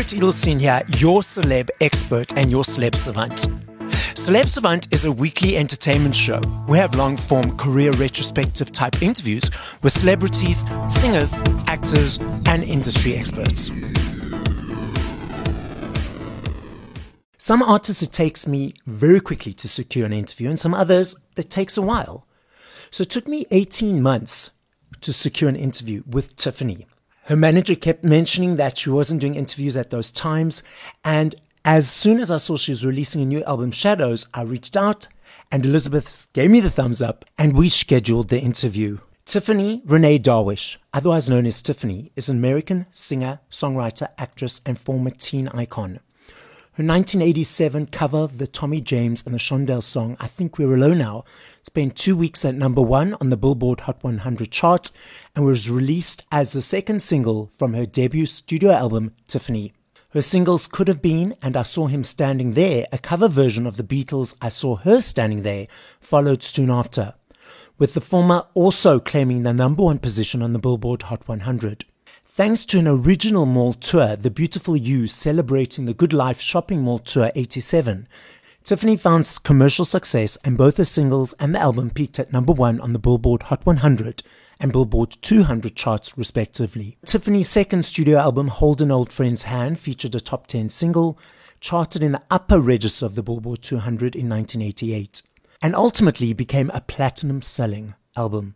Barret Edelstein here, your celeb expert and your celeb savant. Celeb Savant is a weekly entertainment show. We have long form career retrospective type interviews with celebrities, singers, actors, and industry experts. Some artists, it takes me very quickly to secure an interview, and some others, it takes a while. So it took me 18 months to secure an interview with Tiffany. Her manager kept mentioning that she wasn't doing interviews at those times. And as soon as I saw she was releasing a new album, Shadows, I reached out and Elizabeth gave me the thumbs up and we scheduled the interview. Tiffany Renee Darwish, otherwise known as Tiffany, is an American singer, songwriter, actress, and former teen icon. Her 1987 cover of the Tommy James and the Shondells song, I Think We're Alone Now, spent two weeks at number one on the Billboard Hot 100 chart and was released as the second single from her debut studio album, Tiffany. Her singles could have been And I Saw Him Standing There, a cover version of the Beatles' I Saw Her Standing There, followed soon after, with the former also claiming the number one position on the Billboard Hot 100. Thanks to an original mall tour, The Beautiful You celebrating the Good Life Shopping Mall Tour 87, Tiffany found commercial success and both her singles and the album peaked at number one on the Billboard Hot 100 and Billboard 200 charts respectively. Tiffany's second studio album, Hold an Old Friend's Hand, featured a top 10 single, charted in the upper register of the Billboard 200 in 1988, and ultimately became a platinum selling album.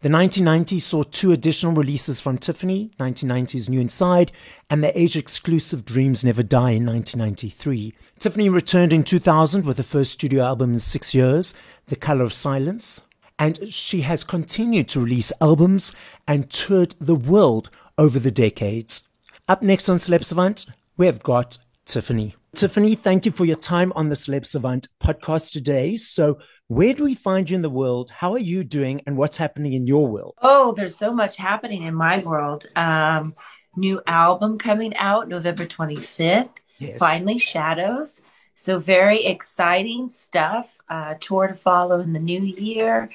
The 1990s saw two additional releases from Tiffany 1990's New Inside and the Asia exclusive Dreams Never Die in 1993. Tiffany returned in 2000 with her first studio album in six years, The Color of Silence, and she has continued to release albums and toured the world over the decades. Up next on Celeb Savant, we have got Tiffany. Tiffany, thank you for your time on the Celeb Savant podcast today. So, where do we find you in the world? How are you doing and what's happening in your world? Oh, there's so much happening in my world. Um, new album coming out November 25th. Yes. Finally, Shadows. So, very exciting stuff. Uh, tour to follow in the new year.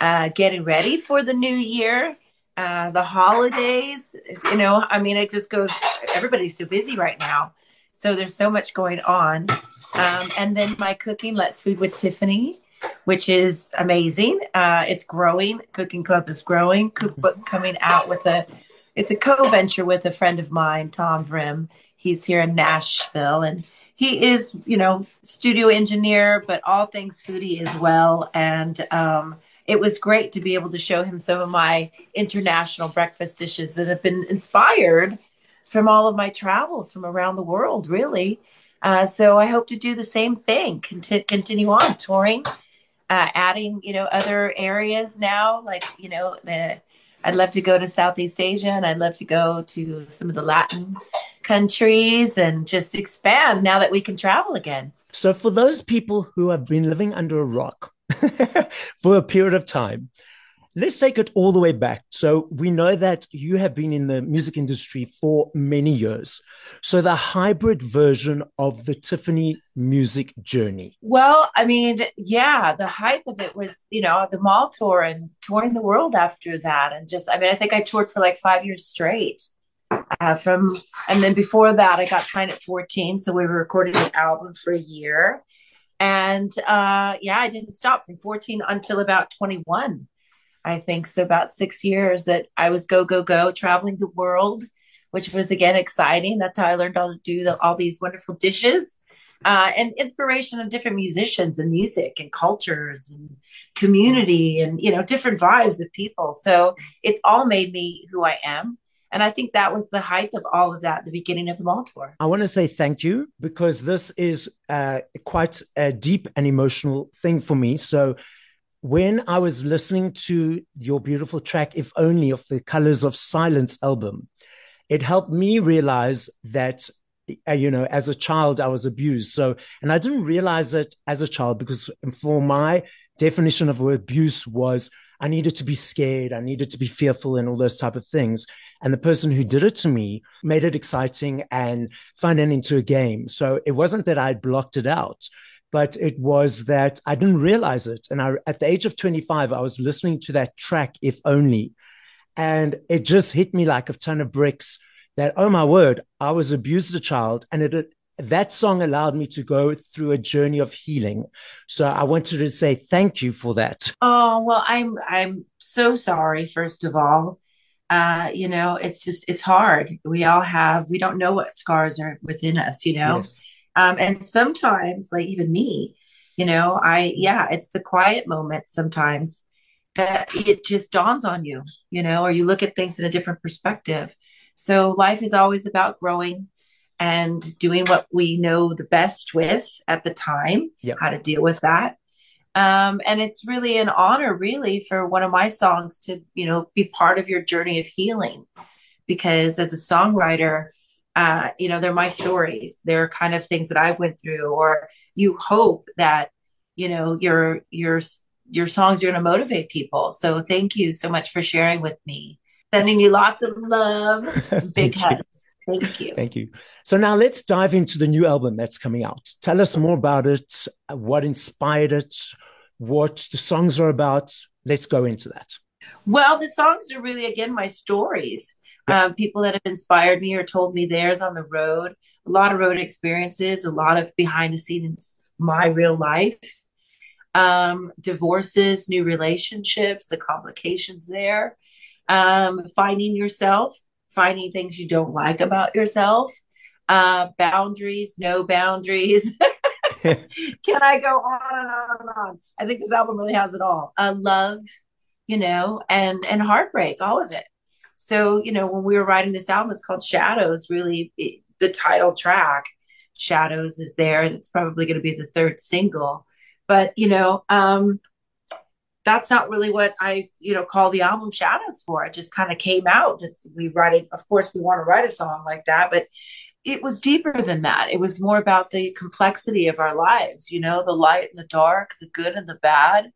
Uh, getting ready for the new year. Uh, the holidays, you know, I mean, it just goes, everybody's so busy right now. So, there's so much going on. Um, and then my cooking, Let's Food with Tiffany which is amazing. Uh, it's growing. Cooking Club is growing. Cookbook coming out with a, it's a co-venture with a friend of mine, Tom Vrim. He's here in Nashville, and he is, you know, studio engineer, but all things foodie as well. And um, it was great to be able to show him some of my international breakfast dishes that have been inspired from all of my travels from around the world, really. Uh, so I hope to do the same thing, Conti- continue on touring uh, adding, you know, other areas now. Like, you know, the I'd love to go to Southeast Asia and I'd love to go to some of the Latin countries and just expand now that we can travel again. So, for those people who have been living under a rock for a period of time, Let's take it all the way back. So we know that you have been in the music industry for many years. So the hybrid version of the Tiffany music journey. Well, I mean, yeah, the height of it was, you know, the mall tour and touring the world after that. And just, I mean, I think I toured for like five years straight. Uh, from and then before that, I got signed at 14. So we were recording an album for a year. And uh, yeah, I didn't stop from 14 until about 21 I think so about six years that I was go go go traveling the world, which was again exciting. That's how I learned how to do the, all these wonderful dishes. Uh, and inspiration of different musicians and music and cultures and community and you know different vibes of people so it's all made me who i am and I think that was the height of all of that, the beginning of the mall tour. I want to say thank you because this is uh, quite a deep and emotional thing for me. So when I was listening to your beautiful track, If Only, of the Colors of Silence album, it helped me realize that, uh, you know, as a child, I was abused. So, and I didn't realize it as a child because for my definition of abuse was I needed to be scared, I needed to be fearful, and all those type of things. And the person who did it to me made it exciting and fun and into a game. So it wasn't that I'd blocked it out but it was that I didn't realize it. And I, at the age of 25, I was listening to that track, If Only, and it just hit me like a ton of bricks that, oh my word, I was abused as a child and it, that song allowed me to go through a journey of healing. So I wanted to say thank you for that. Oh, well, I'm, I'm so sorry, first of all. Uh, you know, it's just, it's hard. We all have, we don't know what scars are within us, you know? Yes. Um, and sometimes, like even me, you know, I, yeah, it's the quiet moments sometimes that it just dawns on you, you know, or you look at things in a different perspective. So life is always about growing and doing what we know the best with at the time, yep. how to deal with that. Um, and it's really an honor, really, for one of my songs to, you know, be part of your journey of healing. Because as a songwriter, uh, you know, they're my stories. They're kind of things that I've went through, or you hope that, you know, your your your songs are going to motivate people. So thank you so much for sharing with me. Sending you lots of love, big hugs. Thank you. Thank you. So now let's dive into the new album that's coming out. Tell us more about it, what inspired it, what the songs are about. Let's go into that. Well, the songs are really, again, my stories. Um, people that have inspired me or told me theirs on the road, a lot of road experiences, a lot of behind the scenes, my real life, um, divorces, new relationships, the complications there, um, finding yourself, finding things you don't like about yourself, uh, boundaries, no boundaries. Can I go on and on and on? I think this album really has it all. Uh, love, you know, and and heartbreak, all of it. So, you know, when we were writing this album, it's called Shadows. Really, it, the title track, Shadows, is there, and it's probably going to be the third single. But you know, um, that's not really what I, you know, call the album Shadows for. It just kind of came out that we write it. Of course, we want to write a song like that, but it was deeper than that. It was more about the complexity of our lives, you know, the light and the dark, the good and the bad,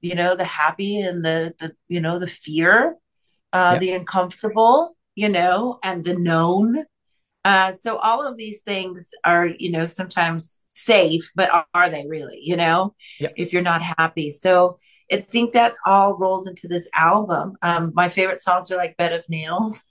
you know, the happy and the, the you know, the fear, uh, yep. the uncomfortable, you know, and the known. Uh, so all of these things are, you know, sometimes safe, but are they really, you know, yep. if you're not happy. So I think that all rolls into this album. Um, my favorite songs are like Bed of Nails,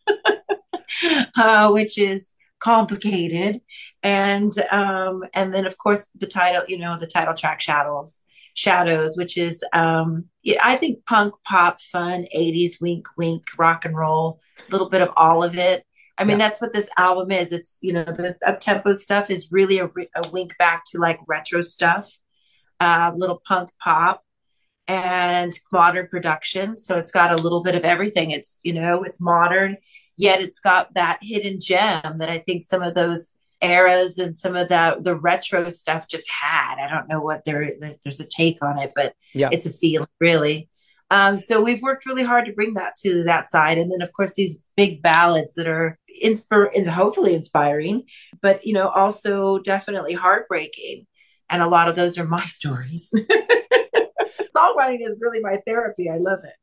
uh, which is complicated. And um, and then of course the title, you know, the title track Shadows, Shadows, which is um, yeah, I think punk, pop, fun, 80s, wink, wink, rock and roll, a little bit of all of it. I mean, yeah. that's what this album is. It's, you know, the up tempo stuff is really a, a, wink back to like retro stuff, a uh, little punk pop and modern production. So it's got a little bit of everything. It's, you know, it's modern, yet it's got that hidden gem that I think some of those eras and some of the the retro stuff just had. I don't know what there there's a take on it, but yeah. it's a feeling really. Um, so we've worked really hard to bring that to that side, and then of course these big ballads that are inspire hopefully inspiring, but you know also definitely heartbreaking, and a lot of those are my stories. Songwriting is really my therapy. I love it.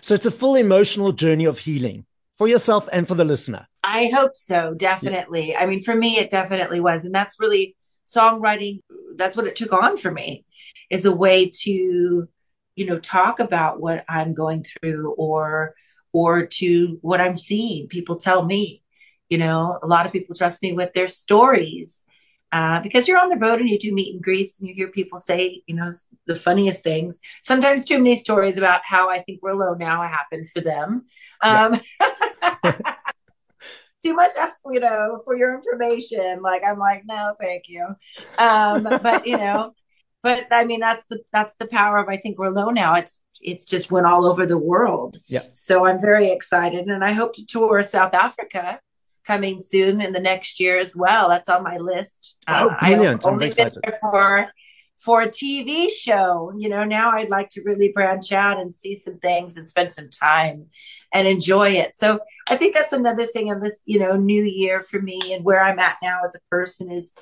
So it's a full emotional journey of healing for yourself and for the listener. I hope so, definitely. Yeah. I mean, for me, it definitely was. And that's really songwriting, that's what it took on for me, is a way to, you know, talk about what I'm going through or or to what I'm seeing. People tell me, you know, a lot of people trust me with their stories uh, because you're on the road and you do meet and greets and you hear people say, you know, the funniest things. Sometimes too many stories about how I think we're alone now happened for them. Um, yeah. too much, you know, for your information. Like I'm like, no, thank you. Um, but you know, but I mean, that's the that's the power of I think we're alone now. It's it's just went all over the world. Yeah. So I'm very excited, and I hope to tour South Africa coming soon in the next year as well. That's on my list. Oh, uh, brilliant! I'm excited for for a TV show. You know, now I'd like to really branch out and see some things and spend some time and enjoy it. So I think that's another thing in this, you know, new year for me and where I'm at now as a person is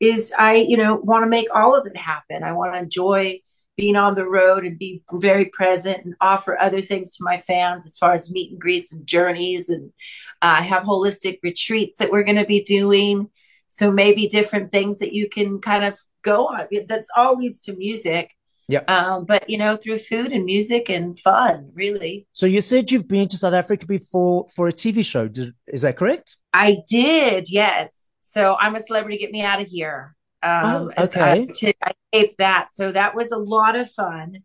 is I, you know, want to make all of it happen. I want to enjoy being on the road and be very present and offer other things to my fans as far as meet and greets and journeys and uh, have holistic retreats that we're going to be doing so maybe different things that you can kind of go on that's all leads to music Yeah. Um, but you know, through food and music and fun, really. So you said you've been to South Africa before for a TV show. Did, is that correct? I did. Yes. So I'm a celebrity. Get me out of here. Um, oh, okay. I, I taped that. So that was a lot of fun.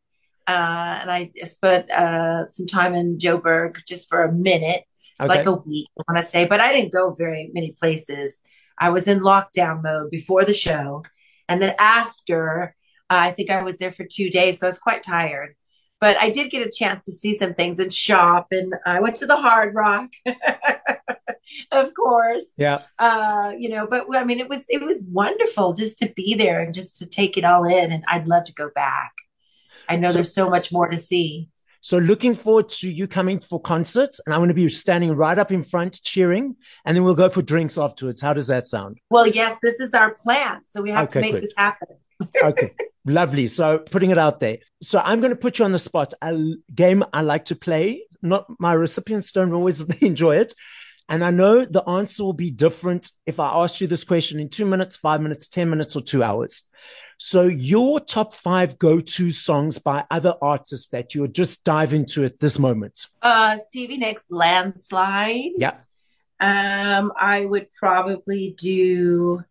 Uh, and I spent uh, some time in Joburg just for a minute, okay. like a week, I want to say. But I didn't go very many places. I was in lockdown mode before the show. And then after, uh, I think I was there for two days. So I was quite tired. But I did get a chance to see some things and shop. And I went to the Hard Rock. of course. Yeah. Uh, you know, but I mean, it was it was wonderful just to be there and just to take it all in. And I'd love to go back. I know so, there's so much more to see. So looking forward to you coming for concerts, and I'm going to be standing right up in front cheering, and then we'll go for drinks afterwards. How does that sound? Well, yes, this is our plan, so we have okay, to make this happen. okay, lovely. So putting it out there. So I'm going to put you on the spot. A game I like to play. Not my recipients don't always enjoy it. And I know the answer will be different if I ask you this question in two minutes, five minutes, 10 minutes, or two hours. So, your top five go to songs by other artists that you're just dive into at this moment? Uh, Stevie Nicks, Landslide. Yeah. Um, I would probably do,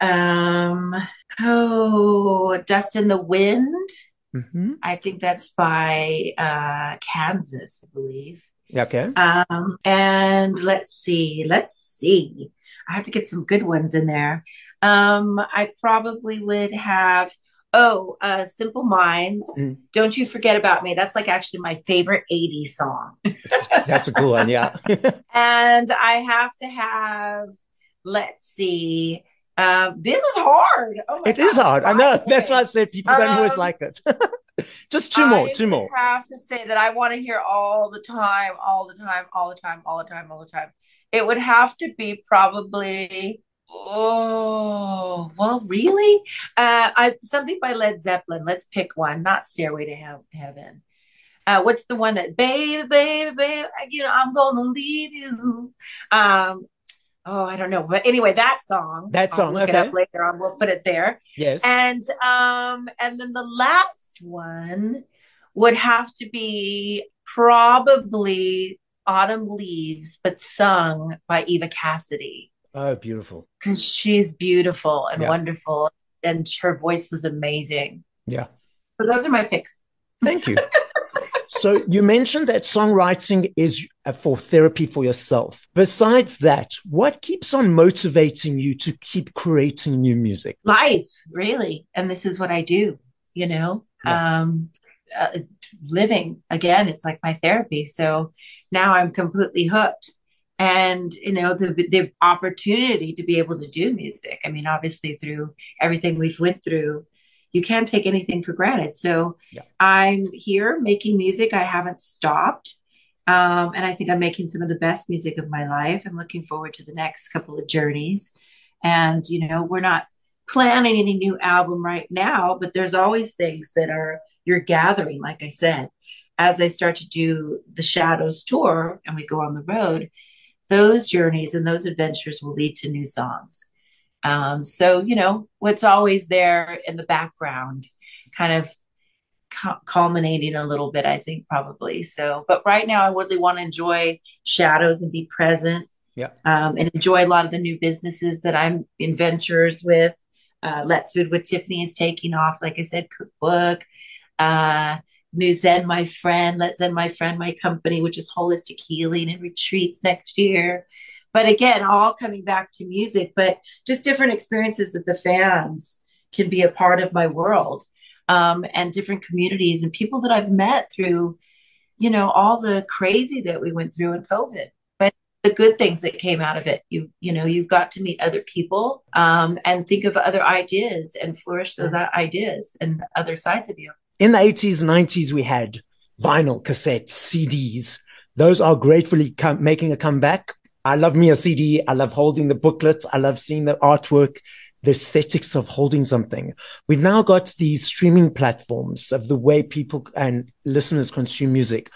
um, oh, Dust in the Wind. Mm-hmm. I think that's by uh, Kansas, I believe. Okay. Um, and let's see, let's see. I have to get some good ones in there. Um, I probably would have oh, uh, Simple Minds. Mm. Don't you forget about me. That's like actually my favorite 80s song. That's a cool one, yeah. and I have to have, let's see. Um, this is hard. Oh it is hard. I know. That's why I said people don't um, always like it. Just two more, two more. I have to say that I want to hear all the time, all the time, all the time, all the time, all the time. It would have to be probably Oh, well, really? Uh, I something by Led Zeppelin. Let's pick one, not Stairway to he- Heaven. Uh, what's the one that, baby, baby, baby, you know, I'm gonna leave you. Um, oh, I don't know, but anyway, that song. That song. I'll look okay. it up later on. We'll put it there. Yes. And um, and then the last one would have to be probably Autumn Leaves, but sung by Eva Cassidy. Oh, beautiful. Because she's beautiful and yeah. wonderful, and her voice was amazing. Yeah. So those are my picks. Thank you. so you mentioned that songwriting is for therapy for yourself. Besides that, what keeps on motivating you to keep creating new music? Life, really. And this is what I do, you know? Yeah. Um, uh, living again, it's like my therapy. So now I'm completely hooked and you know the the opportunity to be able to do music i mean obviously through everything we've went through you can't take anything for granted. So yeah. i'm here making music. I haven't stopped. Um, and i think i'm making some of the best music of my life. I'm looking forward to the next couple of journeys. And you know we're not planning any new album right now but there's always things that are you're gathering like i said. As i start to do the shadows tour and we go on the road those journeys and those adventures will lead to new songs. Um, so, you know, what's always there in the background, kind of cu- culminating a little bit, I think, probably. So, but right now, I really want to enjoy shadows and be present. Yeah. Um, and enjoy a lot of the new businesses that I'm in ventures with. Uh, Let's Food with Tiffany is taking off, like I said, cookbook. Uh, New Zen, my friend, Let's Zen, my friend, my company, which is holistic healing and retreats next year. But again, all coming back to music, but just different experiences that the fans can be a part of my world um, and different communities and people that I've met through, you know, all the crazy that we went through in COVID. But the good things that came out of it, you you know, you got to meet other people um, and think of other ideas and flourish those ideas and other sides of you in the 80s, 90s, we had vinyl, cassettes, CDs. Those are gratefully com- making a comeback. I love me a CD. I love holding the booklets. I love seeing the artwork, the aesthetics of holding something. We've now got these streaming platforms of the way people and listeners consume music.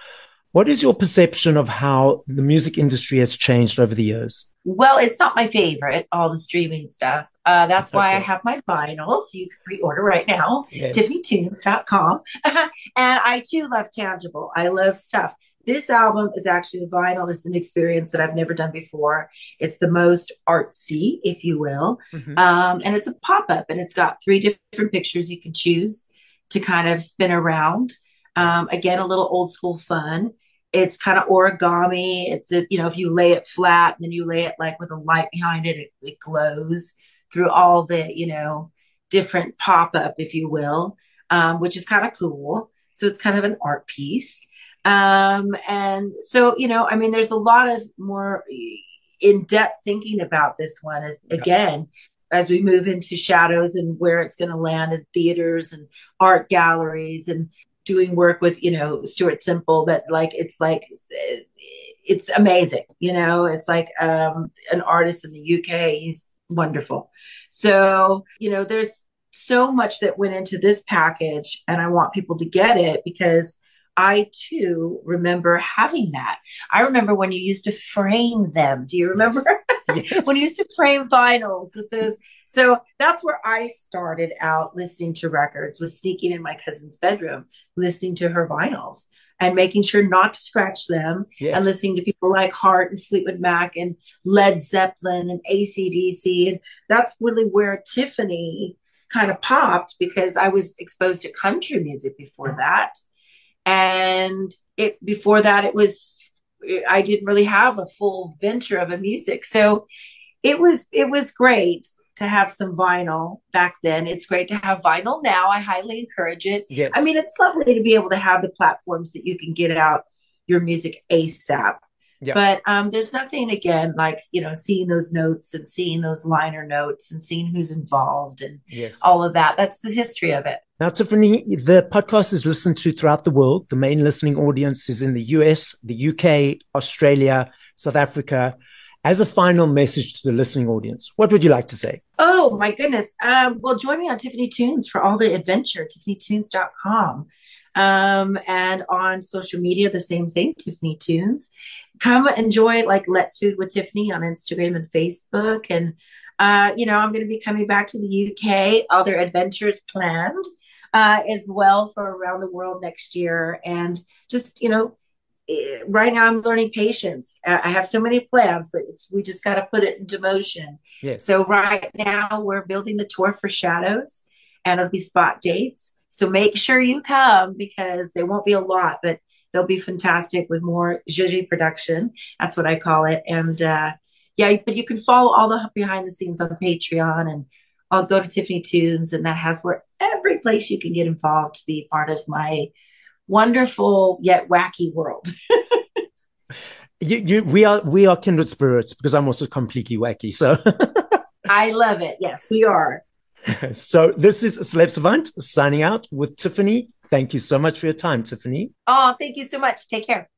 What is your perception of how the music industry has changed over the years? Well, it's not my favorite, all the streaming stuff. Uh, that's why. I have my vinyls. You can pre order right now, yes. tiffanytunes.com. and I too love tangible. I love stuff. This album is actually a vinyl. It's an experience that I've never done before. It's the most artsy, if you will. Mm-hmm. Um, and it's a pop up and it's got three different pictures you can choose to kind of spin around. Um, again, a little old school fun. It's kind of origami. It's a, you know, if you lay it flat and then you lay it like with a light behind it, it, it glows through all the, you know, different pop up, if you will, um, which is kind of cool. So it's kind of an art piece. Um, and so, you know, I mean, there's a lot of more in depth thinking about this one as, again, as we move into shadows and where it's going to land in theaters and art galleries and doing work with you know Stuart Semple that like it's like it's amazing you know? It's like um an artist in the UK he's wonderful. So you know there's so much that went into this package and I want people to get it because I too remember having that. I remember when you used to frame them. Do you remember? Yes. when you used to frame vinyls with those so that's where I started out listening to records, was sneaking in my cousin's bedroom, listening to her vinyls and making sure not to scratch them yes. and listening to people like Heart and Fleetwood Mac and Led Zeppelin and ACDC. And that's really where Tiffany kind of popped because I was exposed to country music before that. And it before that it was I didn't really have a full venture of a music. So it was it was great to have some vinyl back then. It's great to have vinyl now. I highly encourage it. Yes. I mean, it's lovely to be able to have the platforms that you can get out your music ASAP. Yep. But um, there's nothing again like you know seeing those notes and seeing those liner notes and seeing who's involved and yes. all of that. That's the history of it. Now, Tiffany, the podcast is listened to throughout the world. The main listening audience is in the US, the UK, Australia, South Africa. As a final message to the listening audience, what would you like to say? Oh my goodness. Um, well, join me on Tiffany Tunes for all the adventure, tiffanytunes.com. Um, and on social media, the same thing, Tiffany Tunes. Come enjoy like Let's Food with Tiffany on Instagram and Facebook. And, uh, you know, I'm going to be coming back to the UK, other adventures planned uh, as well for around the world next year. And just, you know, right now I'm learning patience. I have so many plans, but it's we just got to put it into motion. Yes. So right now we're building the tour for Shadows, and it'll be spot dates. So make sure you come because there won't be a lot, but they'll be fantastic with more Gigi production. That's what I call it. And uh, yeah, but you can follow all the behind the scenes on Patreon, and I'll go to Tiffany Tunes, and that has where every place you can get involved to be part of my wonderful yet wacky world. you, you, we are we are kindred spirits because I'm also completely wacky. So I love it. Yes, we are. So this is Celeb Savant signing out with Tiffany. Thank you so much for your time, Tiffany. Oh, thank you so much. Take care.